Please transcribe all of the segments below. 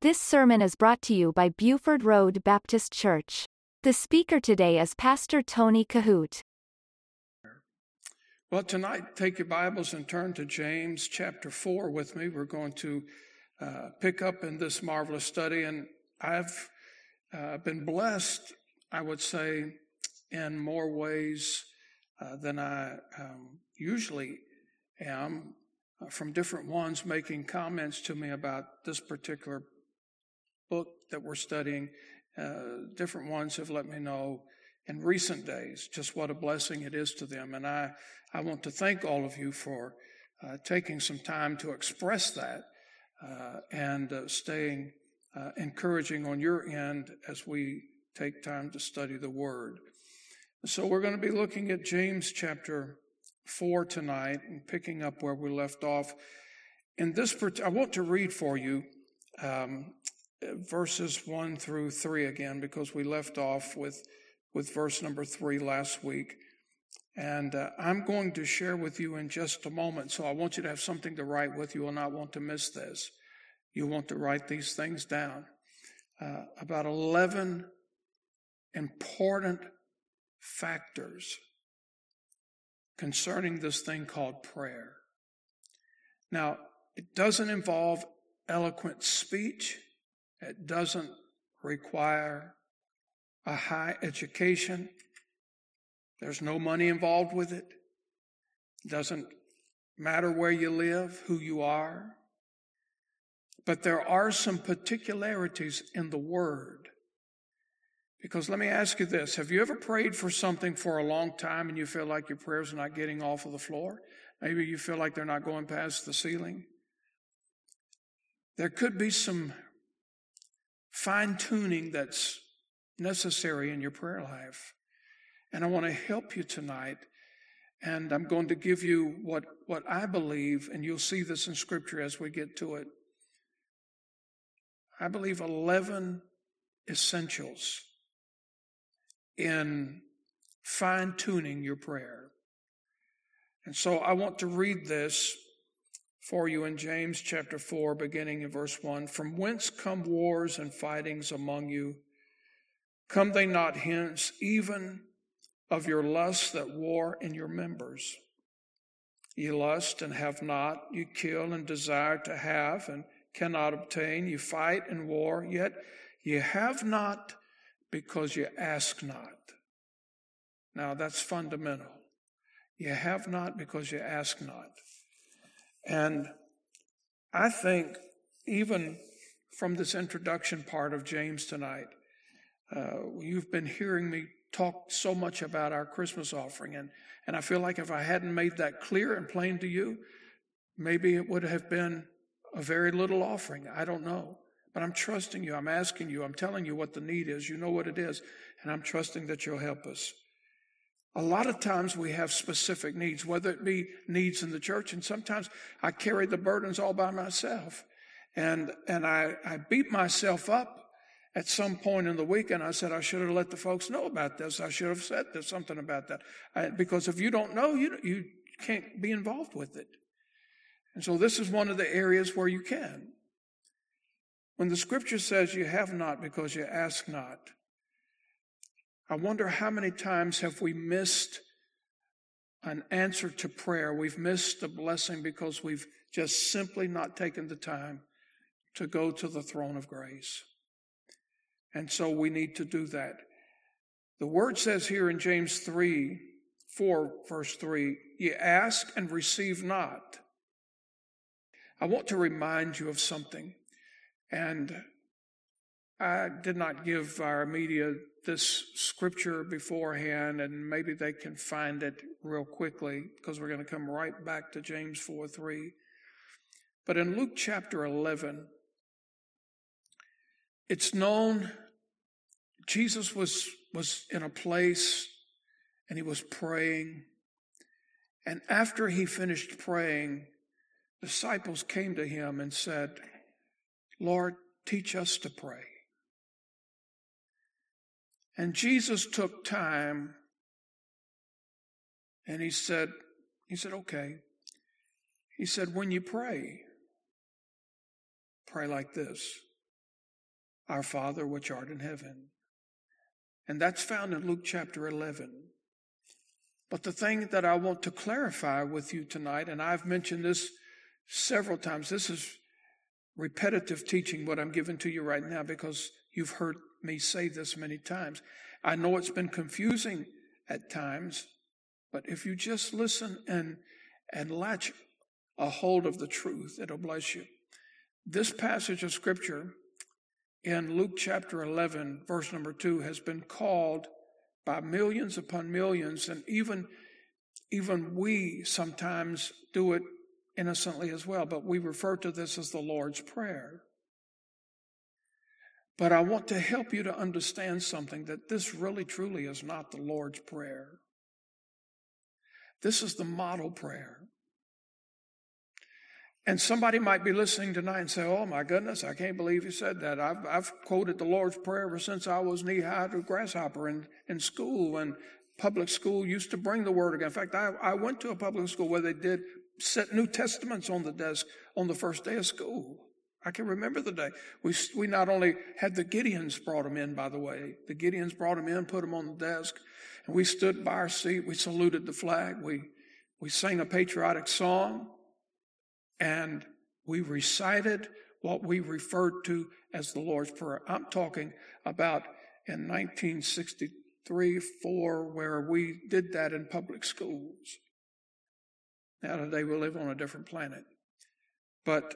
This sermon is brought to you by Buford Road Baptist Church. The speaker today is Pastor Tony Kohout. Well, tonight, take your Bibles and turn to James chapter 4 with me. We're going to uh, pick up in this marvelous study, and I've uh, been blessed, I would say, in more ways uh, than I um, usually am uh, from different ones making comments to me about this particular book that we're studying. Uh, different ones have let me know in recent days just what a blessing it is to them. And I, I want to thank all of you for uh, taking some time to express that uh, and uh, staying uh, encouraging on your end as we take time to study the Word. So we're going to be looking at James chapter 4 tonight and picking up where we left off. In this, I want to read for you um, verses 1 through 3 again because we left off with, with verse number 3 last week. And uh, I'm going to share with you in just a moment. So I want you to have something to write with. You will not want to miss this. You want to write these things down. Uh, about 11 important factors concerning this thing called prayer. Now, it doesn't involve eloquent speech. It doesn't require a high education. There's no money involved with it. It doesn't matter where you live, who you are. But there are some particularities in the Word because let me ask you this Have you ever prayed for something for a long time and you feel like your prayers are not getting off of the floor? Maybe you feel like they're not going past the ceiling. There could be some fine tuning that's necessary in your prayer life. And I want to help you tonight. And I'm going to give you what, what I believe, and you'll see this in Scripture as we get to it. I believe 11 essentials in fine tuning your prayer. And so I want to read this for you in James chapter 4, beginning in verse 1. From whence come wars and fightings among you? Come they not hence, even of your lusts that war in your members? You lust and have not, you kill and desire to have and cannot obtain, you fight and war, yet you have not because you ask not. Now that's fundamental. You have not because you ask not. And I think even from this introduction part of James tonight, uh, you've been hearing me talk so much about our Christmas offering. And, and I feel like if I hadn't made that clear and plain to you, maybe it would have been a very little offering. I don't know. But I'm trusting you. I'm asking you. I'm telling you what the need is. You know what it is. And I'm trusting that you'll help us. A lot of times we have specific needs, whether it be needs in the church, and sometimes I carry the burdens all by myself. And, and I, I beat myself up at some point in the week, and I said, I should have let the folks know about this. I should have said this, something about that. I, because if you don't know, you, you can't be involved with it. And so this is one of the areas where you can. When the scripture says you have not because you ask not, I wonder how many times have we missed an answer to prayer? We've missed a blessing because we've just simply not taken the time to go to the throne of grace. And so we need to do that. The word says here in James 3, 4, verse 3, you ask and receive not. I want to remind you of something. And I did not give our media this scripture beforehand, and maybe they can find it real quickly because we're going to come right back to James 4 3. But in Luke chapter 11, it's known Jesus was, was in a place and he was praying. And after he finished praying, disciples came to him and said, Lord, teach us to pray. And Jesus took time and he said, he said, okay. He said, when you pray, pray like this. Our Father which art in heaven. And that's found in Luke chapter 11. But the thing that I want to clarify with you tonight, and I've mentioned this several times, this is repetitive teaching, what I'm giving to you right now, because you've heard me say this many times. I know it's been confusing at times, but if you just listen and, and latch a hold of the truth, it'll bless you. This passage of scripture in Luke chapter 11, verse number 2, has been called by millions upon millions, and even, even we sometimes do it innocently as well, but we refer to this as the Lord's Prayer. But I want to help you to understand something that this really truly is not the Lord's Prayer. This is the model prayer. And somebody might be listening tonight and say, Oh my goodness, I can't believe you said that. I've, I've quoted the Lord's Prayer ever since I was knee high to grasshopper in, in school. And public school used to bring the word again. In fact, I, I went to a public school where they did set New Testaments on the desk on the first day of school. I can remember the day. We, we not only had the Gideons brought them in, by the way, the Gideons brought them in, put them on the desk, and we stood by our seat. We saluted the flag. We, we sang a patriotic song and we recited what we referred to as the Lord's Prayer. I'm talking about in 1963, 4, where we did that in public schools. Now today we live on a different planet. But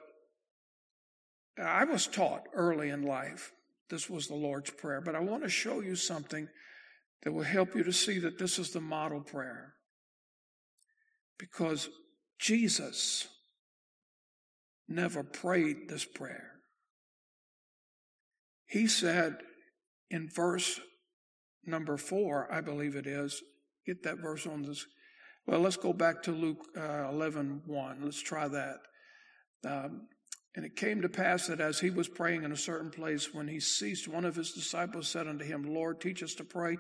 I was taught early in life this was the Lord's Prayer, but I want to show you something that will help you to see that this is the model prayer. Because Jesus never prayed this prayer. He said in verse number four, I believe it is, get that verse on this. Well, let's go back to Luke uh, 11 1. Let's try that. Um, and it came to pass that as he was praying in a certain place, when he ceased, one of his disciples said unto him, Lord, teach us to pray,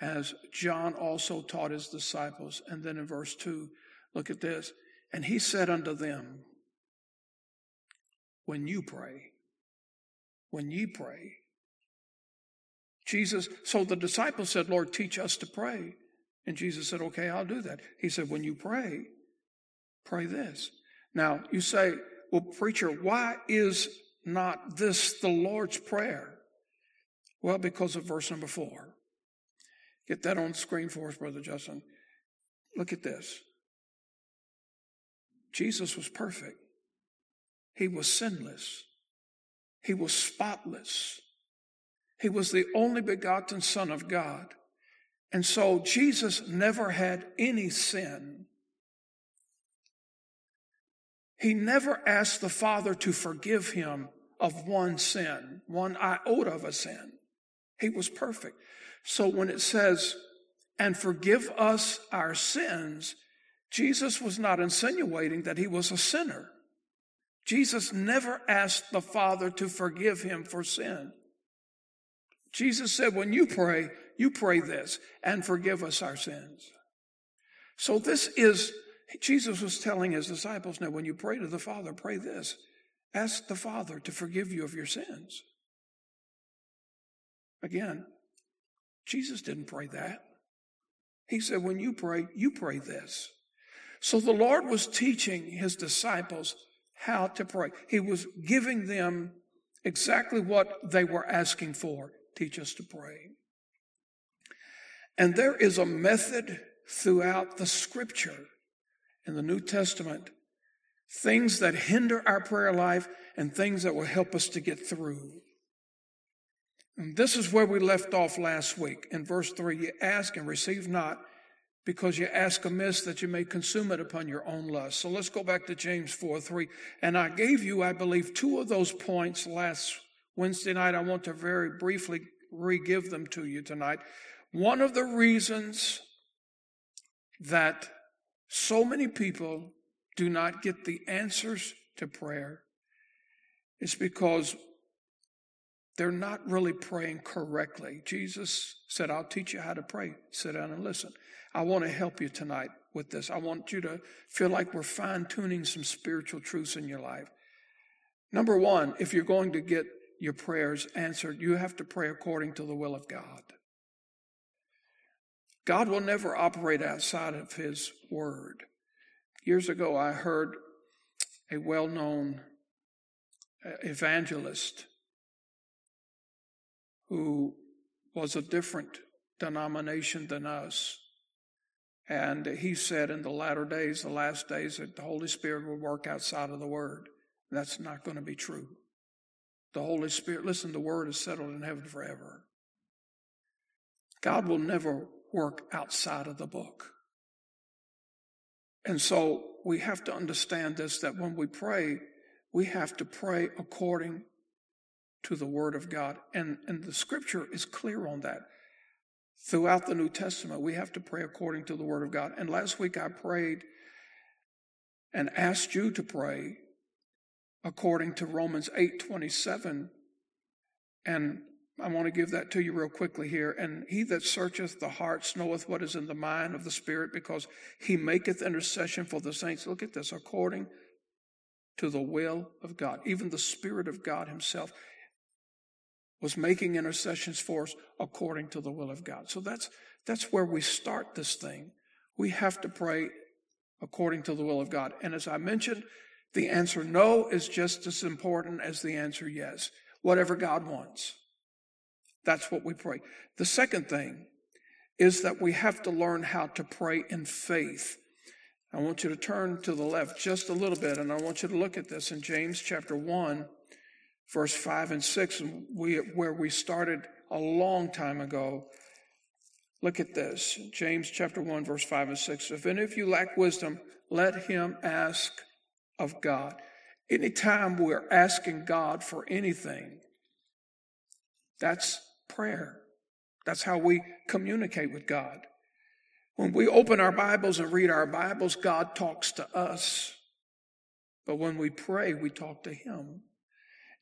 as John also taught his disciples. And then in verse 2, look at this. And he said unto them, when you pray. When ye pray. Jesus, so the disciples said, Lord, teach us to pray. And Jesus said, okay, I'll do that. He said, when you pray, pray this. Now, you say, well, preacher, why is not this the Lord's Prayer? Well, because of verse number four. Get that on the screen for us, Brother Justin. Look at this. Jesus was perfect. He was sinless. He was spotless. He was the only begotten Son of God. And so Jesus never had any sin. He never asked the Father to forgive him of one sin, one iota of a sin. He was perfect. So when it says, and forgive us our sins, Jesus was not insinuating that he was a sinner. Jesus never asked the Father to forgive him for sin. Jesus said, when you pray, you pray this and forgive us our sins. So this is, Jesus was telling his disciples, now when you pray to the Father, pray this. Ask the Father to forgive you of your sins. Again, Jesus didn't pray that. He said, when you pray, you pray this. So the Lord was teaching his disciples how to pray. He was giving them exactly what they were asking for. Teach us to pray. And there is a method throughout the scripture in the New Testament, things that hinder our prayer life and things that will help us to get through. And this is where we left off last week. In verse 3, you ask and receive not because you ask amiss that you may consume it upon your own lust. So let's go back to James 4 3. And I gave you, I believe, two of those points last Wednesday night. I want to very briefly re give them to you tonight. One of the reasons that so many people do not get the answers to prayer is because they're not really praying correctly. Jesus said, I'll teach you how to pray. Sit down and listen. I want to help you tonight with this. I want you to feel like we're fine tuning some spiritual truths in your life. Number one, if you're going to get your prayers answered, you have to pray according to the will of God. God will never operate outside of His Word. Years ago, I heard a well known uh, evangelist who was a different denomination than us. And he said in the latter days, the last days, that the Holy Spirit will work outside of the Word. That's not going to be true. The Holy Spirit, listen, the Word is settled in heaven forever. God will never work outside of the book. And so we have to understand this that when we pray, we have to pray according to the Word of God. And, and the scripture is clear on that. Throughout the New Testament, we have to pray according to the Word of God. And last week I prayed and asked you to pray according to Romans 8 27. And I want to give that to you real quickly here. And he that searcheth the hearts knoweth what is in the mind of the Spirit, because he maketh intercession for the saints. Look at this, according to the will of God. Even the Spirit of God Himself was making intercessions for us according to the will of God. So that's that's where we start this thing. We have to pray according to the will of God. And as I mentioned, the answer no is just as important as the answer yes. Whatever God wants. That's what we pray. The second thing is that we have to learn how to pray in faith. I want you to turn to the left just a little bit, and I want you to look at this in James chapter 1, verse 5 and 6, we, where we started a long time ago. Look at this James chapter 1, verse 5 and 6. If any of you lack wisdom, let him ask of God. Anytime we're asking God for anything, that's prayer. That's how we communicate with God. When we open our Bibles and read our Bibles, God talks to us. But when we pray, we talk to Him.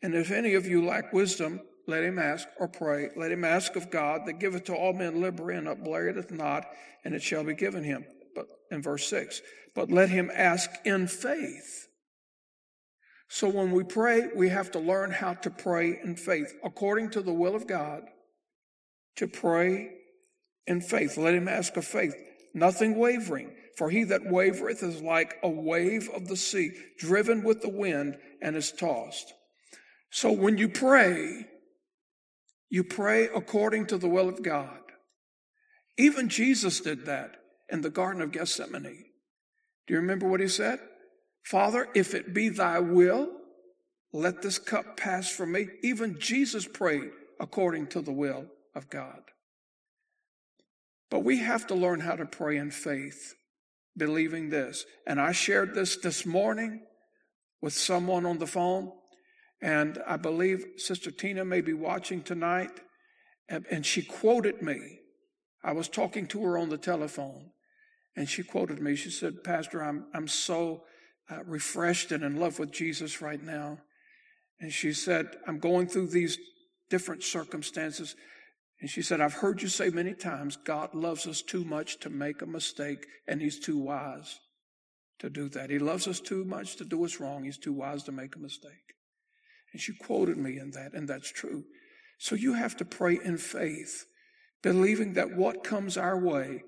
And if any of you lack wisdom, let him ask or pray. Let him ask of God that giveth to all men liberally and upbraideth not, and it shall be given him. But in verse 6, but let him ask in faith. So when we pray, we have to learn how to pray in faith according to the will of God to pray in faith. Let him ask of faith, nothing wavering. For he that wavereth is like a wave of the sea, driven with the wind and is tossed. So when you pray, you pray according to the will of God. Even Jesus did that in the Garden of Gethsemane. Do you remember what he said? Father, if it be thy will, let this cup pass from me. Even Jesus prayed according to the will of God. But we have to learn how to pray in faith, believing this. And I shared this this morning with someone on the phone, and I believe Sister Tina may be watching tonight, and she quoted me. I was talking to her on the telephone, and she quoted me. She said, Pastor, I'm, I'm so uh, refreshed and in love with Jesus right now. And she said, I'm going through these different circumstances. And she said, I've heard you say many times, God loves us too much to make a mistake, and He's too wise to do that. He loves us too much to do us wrong. He's too wise to make a mistake. And she quoted me in that, and that's true. So you have to pray in faith, believing that what comes our way,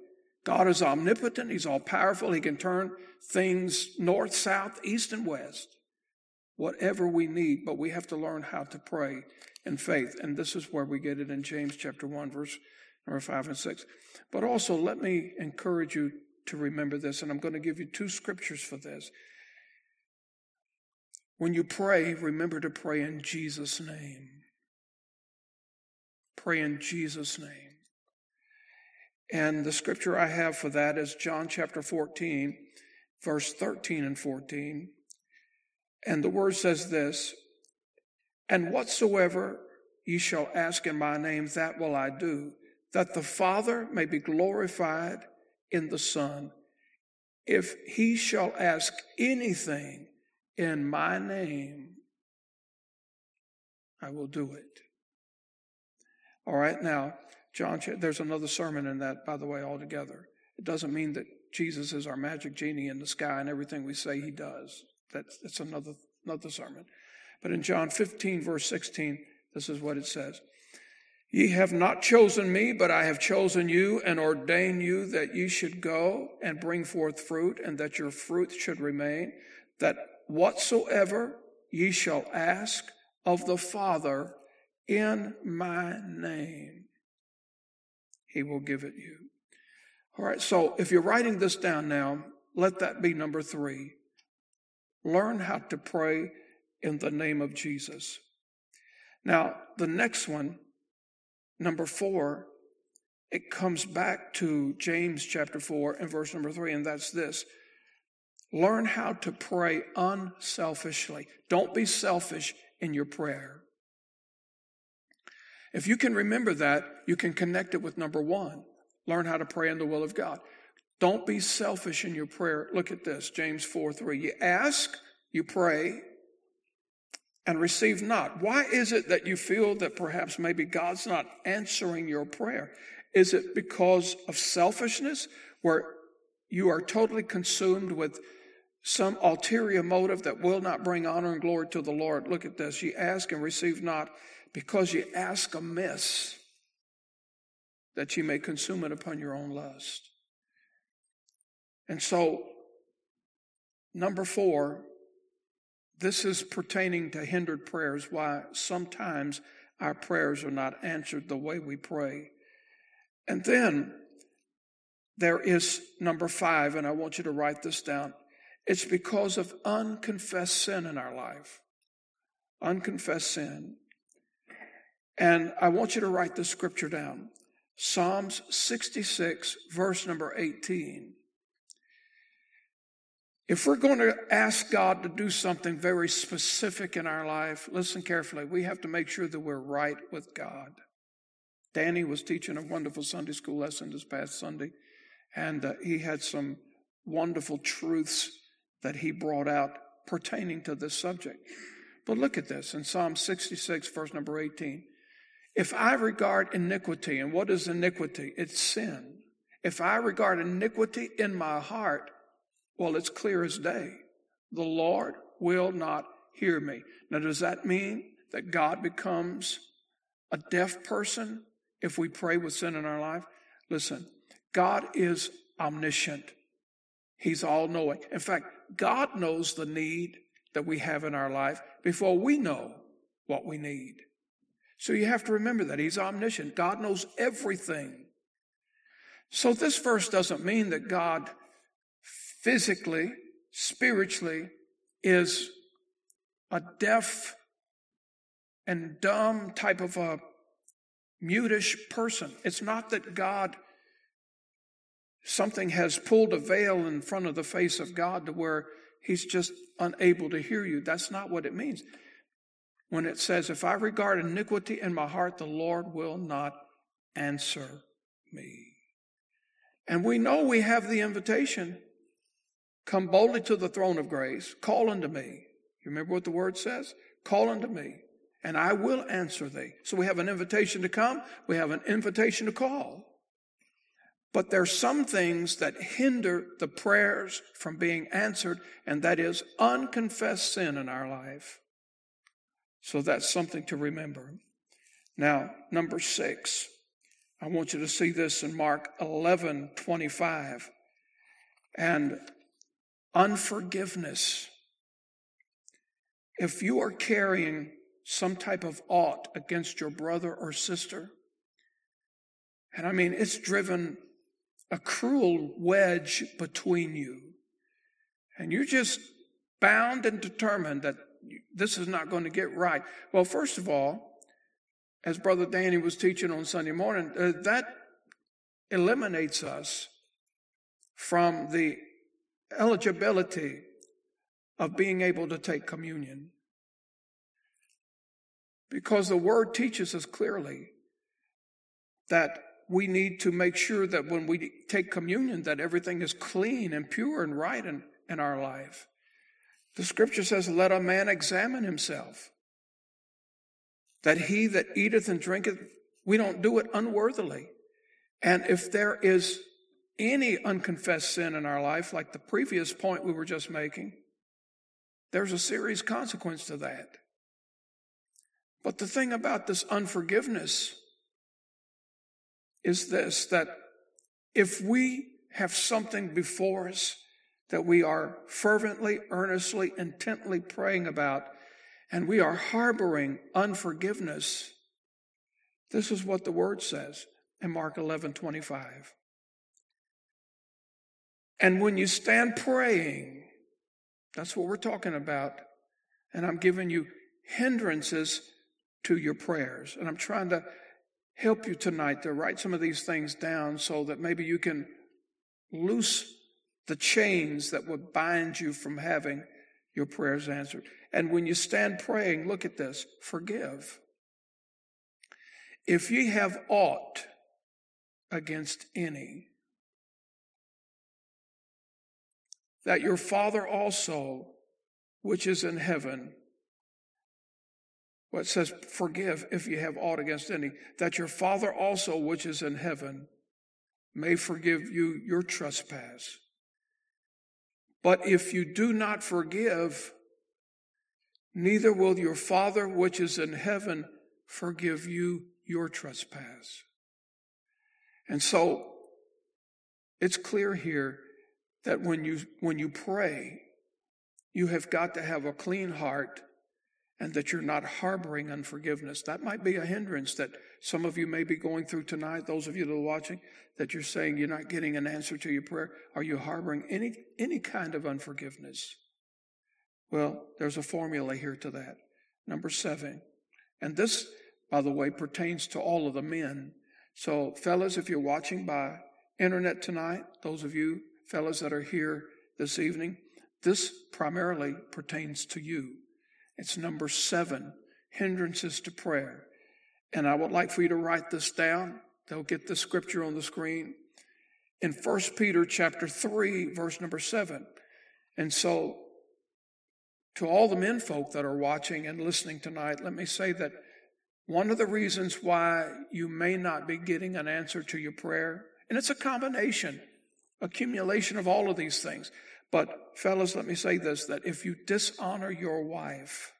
God is omnipotent, He's all powerful, He can turn things north, south, east, and west, whatever we need, but we have to learn how to pray in faith. And this is where we get it in James chapter 1, verse number 5 and 6. But also, let me encourage you to remember this, and I'm going to give you two scriptures for this. When you pray, remember to pray in Jesus' name. Pray in Jesus' name. And the scripture I have for that is John chapter 14, verse 13 and 14. And the word says this and whatsoever ye shall ask in my name, that will I do, that the Father may be glorified in the Son. If he shall ask anything in my name, I will do it. All right, now, John, there's another sermon in that, by the way, altogether. It doesn't mean that Jesus is our magic genie in the sky and everything we say he does. That's, that's another, another sermon. But in John 15, verse 16, This is what it says. Ye have not chosen me, but I have chosen you and ordained you that ye should go and bring forth fruit, and that your fruit should remain, that whatsoever ye shall ask of the Father in my name, he will give it you. All right, so if you're writing this down now, let that be number three. Learn how to pray in the name of Jesus. Now, the next one, number four, it comes back to James chapter 4 and verse number 3, and that's this Learn how to pray unselfishly. Don't be selfish in your prayer. If you can remember that, you can connect it with number one. Learn how to pray in the will of God. Don't be selfish in your prayer. Look at this, James 4 3. You ask, you pray, and receive not. Why is it that you feel that perhaps maybe God's not answering your prayer? Is it because of selfishness, where you are totally consumed with some ulterior motive that will not bring honor and glory to the Lord. Look at this. You ask and receive not because you ask amiss that you may consume it upon your own lust. And so, number four, this is pertaining to hindered prayers, why sometimes our prayers are not answered the way we pray. And then there is number five, and I want you to write this down. It's because of unconfessed sin in our life. Unconfessed sin. And I want you to write the scripture down Psalms 66, verse number 18. If we're going to ask God to do something very specific in our life, listen carefully. We have to make sure that we're right with God. Danny was teaching a wonderful Sunday school lesson this past Sunday, and uh, he had some wonderful truths that he brought out pertaining to this subject. But look at this in Psalm 66, verse number 18. If I regard iniquity, and what is iniquity? It's sin. If I regard iniquity in my heart, well, it's clear as day. The Lord will not hear me. Now, does that mean that God becomes a deaf person if we pray with sin in our life? Listen, God is omniscient. He's all knowing. In fact, God knows the need that we have in our life before we know what we need. So you have to remember that He's omniscient. God knows everything. So this verse doesn't mean that God physically, spiritually is a deaf and dumb type of a mutish person. It's not that God something has pulled a veil in front of the face of God to where he's just unable to hear you. That's not what it means. When it says, If I regard iniquity in my heart, the Lord will not answer me. And we know we have the invitation come boldly to the throne of grace, call unto me. You remember what the word says? Call unto me, and I will answer thee. So we have an invitation to come, we have an invitation to call. But there's some things that hinder the prayers from being answered, and that is unconfessed sin in our life. So that's something to remember. Now, number six, I want you to see this in Mark 11 25. And unforgiveness. If you are carrying some type of ought against your brother or sister, and I mean, it's driven a cruel wedge between you. And you're just bound and determined that this is not going to get right. Well, first of all, as Brother Danny was teaching on Sunday morning, uh, that eliminates us from the eligibility of being able to take communion. Because the word teaches us clearly that we need to make sure that when we take communion that everything is clean and pure and right in, in our life the scripture says let a man examine himself that he that eateth and drinketh we don't do it unworthily and if there is any unconfessed sin in our life like the previous point we were just making there's a serious consequence to that But the thing about this unforgiveness is this that if we have something before us that we are fervently, earnestly, intently praying about, and we are harboring unforgiveness, this is what the word says in Mark 11 25. And when you stand praying, that's what we're talking about. And I'm giving you hindrances to your prayers. And I'm trying to help you tonight to write some of these things down so that maybe you can loose the chains that would bind you from having your prayers answered. And when you stand praying, look at this forgive. If ye have aught against any, that your Father also, which is in heaven, what says, forgive if you have aught against any, that your Father also, which is in heaven, may forgive you your trespass. But if you do not forgive, neither will your Father, which is in heaven, forgive you your trespass. And so it's clear here that when you, when you pray, you have got to have a clean heart and that you're not harboring unforgiveness. That might be a hindrance that some of you may be going through tonight, those of you that are watching, that you're saying you're not getting an answer to your prayer. Are you harboring any, any kind of unforgiveness? Well, there's a formula here to that. Number seven. And this, by the way, pertains to all of the men. So, fellas, if you're watching by internet tonight, those of you fellas that are here this evening, this primarily pertains to you. It's number seven hindrances to prayer. And I would like for you to write this down. They'll get the scripture on the screen in 1 Peter chapter 3, verse number 7. And so, to all the men folk that are watching and listening tonight, let me say that one of the reasons why you may not be getting an answer to your prayer, and it's a combination, accumulation of all of these things. But, fellas, let me say this that if you dishonor your wife,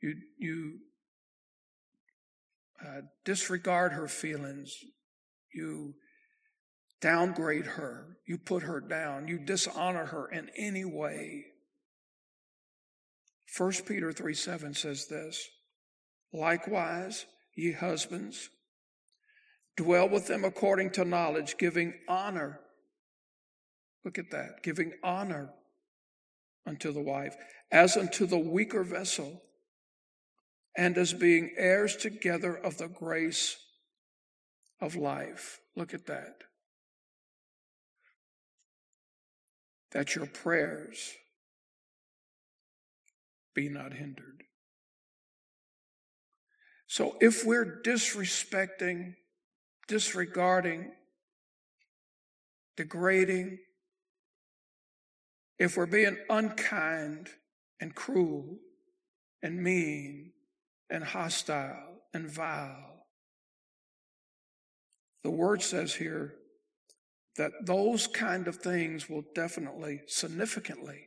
you, you uh, disregard her feelings, you downgrade her, you put her down, you dishonor her in any way. 1 Peter 3 7 says this Likewise, ye husbands, dwell with them according to knowledge, giving honor Look at that. Giving honor unto the wife as unto the weaker vessel, and as being heirs together of the grace of life. Look at that. That your prayers be not hindered. So if we're disrespecting, disregarding, degrading, if we're being unkind and cruel and mean and hostile and vile, the word says here that those kind of things will definitely, significantly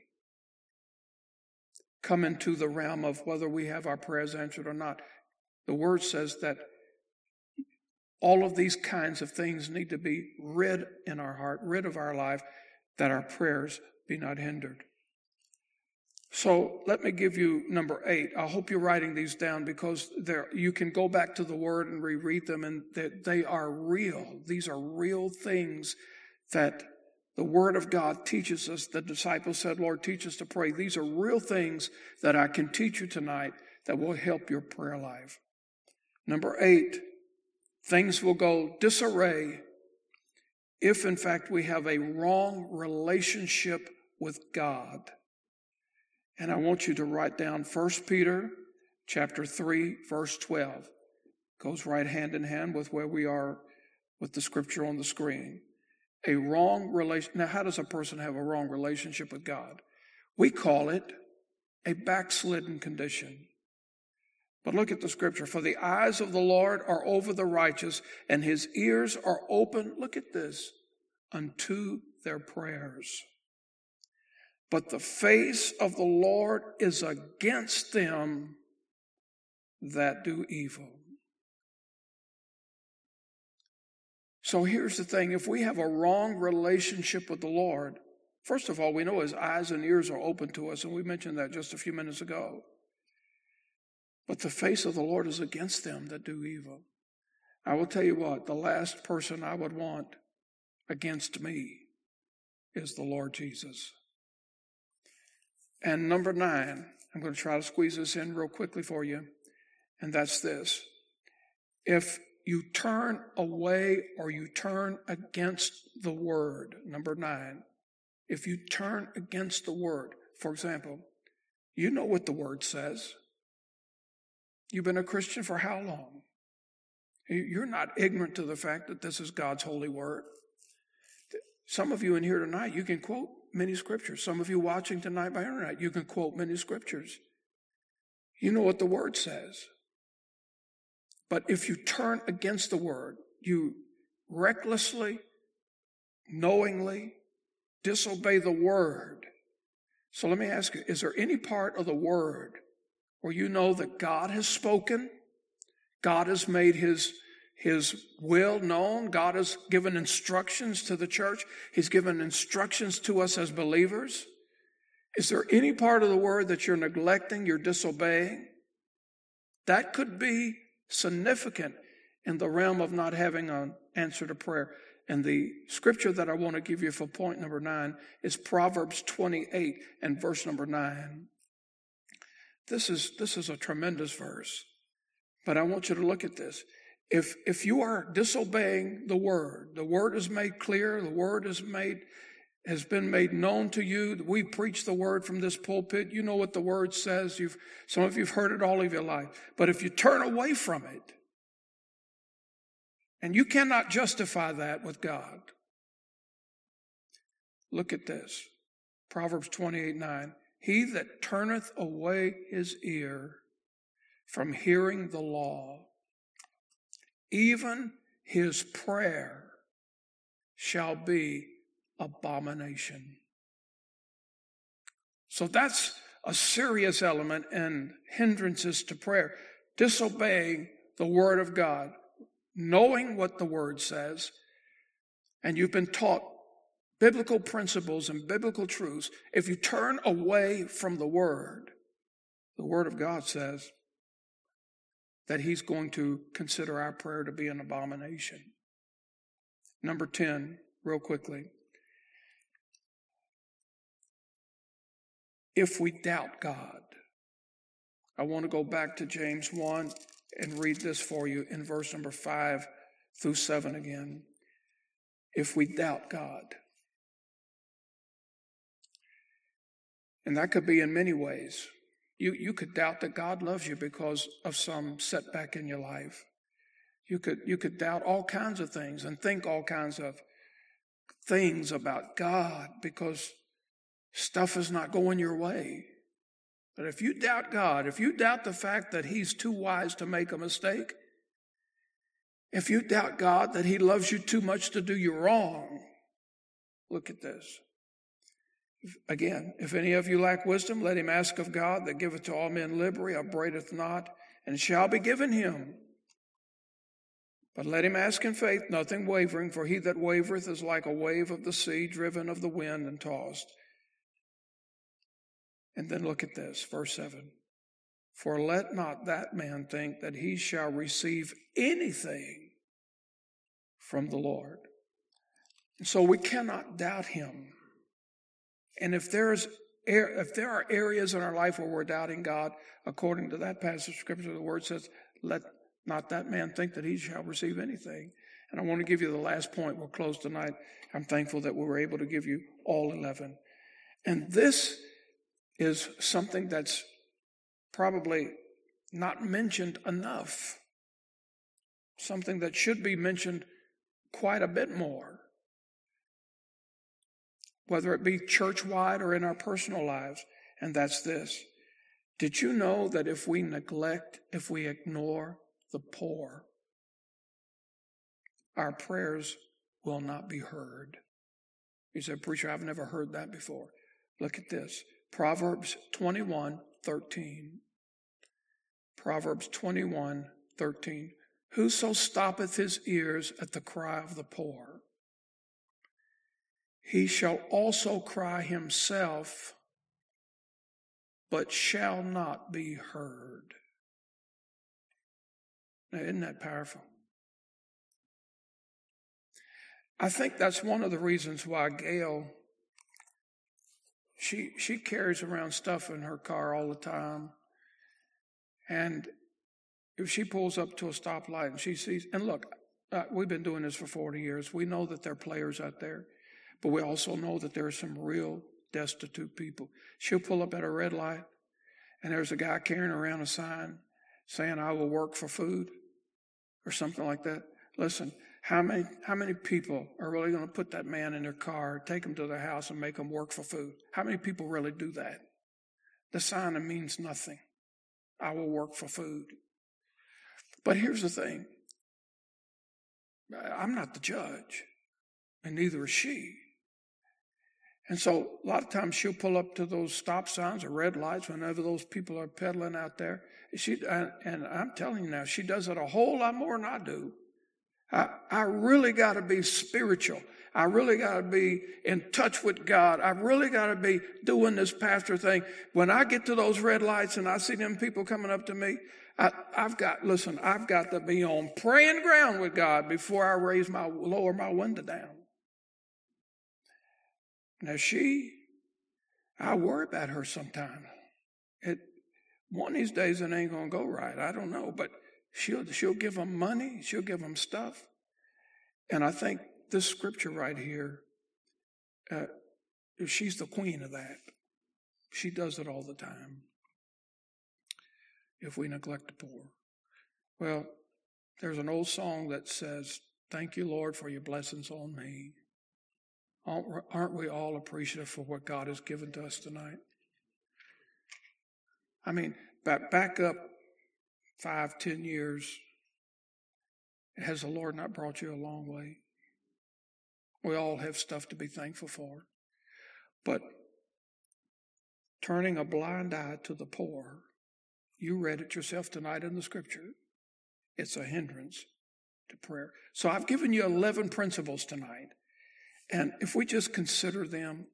come into the realm of whether we have our prayers answered or not. The word says that all of these kinds of things need to be rid in our heart, rid of our life, that our prayers be not hindered. So let me give you number eight. I hope you're writing these down because you can go back to the word and reread them and that they are real. These are real things that the word of God teaches us. The disciples said, Lord, teach us to pray. These are real things that I can teach you tonight that will help your prayer life. Number eight, things will go disarray if in fact we have a wrong relationship with God. And I want you to write down 1 Peter chapter 3 verse 12. Goes right hand in hand with where we are with the scripture on the screen. A wrong relation. Now, how does a person have a wrong relationship with God? We call it a backslidden condition. But look at the scripture. For the eyes of the Lord are over the righteous, and his ears are open. Look at this unto their prayers. But the face of the Lord is against them that do evil. So here's the thing if we have a wrong relationship with the Lord, first of all, we know his eyes and ears are open to us, and we mentioned that just a few minutes ago. But the face of the Lord is against them that do evil. I will tell you what, the last person I would want against me is the Lord Jesus. And number nine, I'm going to try to squeeze this in real quickly for you, and that's this. If you turn away or you turn against the word, number nine, if you turn against the word, for example, you know what the word says. You've been a Christian for how long? You're not ignorant to the fact that this is God's holy word. Some of you in here tonight, you can quote many scriptures. Some of you watching tonight by internet, you can quote many scriptures. You know what the word says. But if you turn against the word, you recklessly, knowingly disobey the word. So let me ask you, is there any part of the word where you know that God has spoken? God has made his his will known. God has given instructions to the church. He's given instructions to us as believers. Is there any part of the word that you're neglecting, you're disobeying? That could be significant in the realm of not having an answer to prayer. And the scripture that I want to give you for point number nine is Proverbs 28 and verse number nine. This is, this is a tremendous verse, but I want you to look at this. If, if you are disobeying the word, the word is made clear, the word is made, has been made known to you. We preach the word from this pulpit. You know what the word says. You've, some of you've heard it all of your life. But if you turn away from it, and you cannot justify that with God, look at this. Proverbs 28 9. He that turneth away his ear from hearing the law even his prayer shall be abomination. So that's a serious element and hindrances to prayer. Disobeying the word of God, knowing what the word says, and you've been taught biblical principles and biblical truths. If you turn away from the word, the word of God says, that he's going to consider our prayer to be an abomination. Number 10, real quickly. If we doubt God, I want to go back to James 1 and read this for you in verse number 5 through 7 again. If we doubt God, and that could be in many ways. You, you could doubt that God loves you because of some setback in your life. You could, you could doubt all kinds of things and think all kinds of things about God because stuff is not going your way. But if you doubt God, if you doubt the fact that He's too wise to make a mistake, if you doubt God that He loves you too much to do you wrong, look at this. Again, if any of you lack wisdom, let him ask of God that giveth to all men liberally, upbraideth not, and shall be given him. But let him ask in faith, nothing wavering, for he that wavereth is like a wave of the sea, driven of the wind and tossed. And then look at this, verse 7. For let not that man think that he shall receive anything from the Lord. And so we cannot doubt him. And if there's if there are areas in our life where we're doubting God, according to that passage of scripture, the word says, let not that man think that he shall receive anything. And I want to give you the last point. We'll close tonight. I'm thankful that we were able to give you all 11. And this is something that's probably not mentioned enough. Something that should be mentioned quite a bit more whether it be church wide or in our personal lives, and that's this. Did you know that if we neglect, if we ignore the poor, our prayers will not be heard? You said, Preacher, I've never heard that before. Look at this Proverbs 21 13. Proverbs 21 13. Whoso stoppeth his ears at the cry of the poor, he shall also cry himself, but shall not be heard. Now, isn't that powerful? I think that's one of the reasons why Gail she she carries around stuff in her car all the time. And if she pulls up to a stoplight and she sees, and look, uh, we've been doing this for 40 years. We know that there are players out there, but we also know that there are some real destitute people. She'll pull up at a red light, and there's a guy carrying around a sign saying, I will work for food, or something like that. Listen, how many, how many people are really going to put that man in their car, take him to their house, and make him work for food? How many people really do that? The sign means nothing. I will work for food. But here's the thing I'm not the judge, and neither is she. And so a lot of times she'll pull up to those stop signs or red lights whenever those people are peddling out there. She and I'm telling you now, she does it a whole lot more than I do. I, I really got to be spiritual. I really got to be in touch with God. I really got to be doing this pastor thing. When I get to those red lights and I see them people coming up to me, I, have got, listen, I've got to be on praying ground with God before I raise my, lower my window down. Now she, I worry about her sometimes. It, one of these days it ain't going to go right. I don't know, but She'll, she'll give them money, she'll give them stuff. And I think this scripture right here, uh, she's the queen of that. She does it all the time. If we neglect the poor. Well, there's an old song that says, Thank you, Lord, for your blessings on me. Aren't we all appreciative for what God has given to us tonight? I mean, back, back up five, ten years, has the Lord not brought you a long way? We all have stuff to be thankful for. But turning a blind eye to the poor, you read it yourself tonight in the scripture, it's a hindrance to prayer. So I've given you 11 principles tonight. And if we just consider them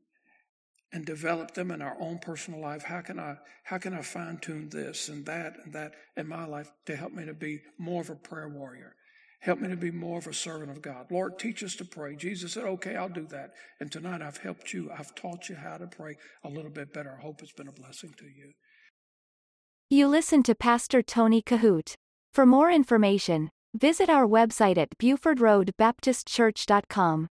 and develop them in our own personal life? How can I how can I fine tune this and that and that in my life to help me to be more of a prayer warrior? Help me to be more of a servant of God. Lord, teach us to pray. Jesus said, Okay, I'll do that. And tonight I've helped you. I've taught you how to pray a little bit better. I hope it's been a blessing to you. You listen to Pastor Tony Kohout. For more information, visit our website at BufordRoadBaptistChurch.com.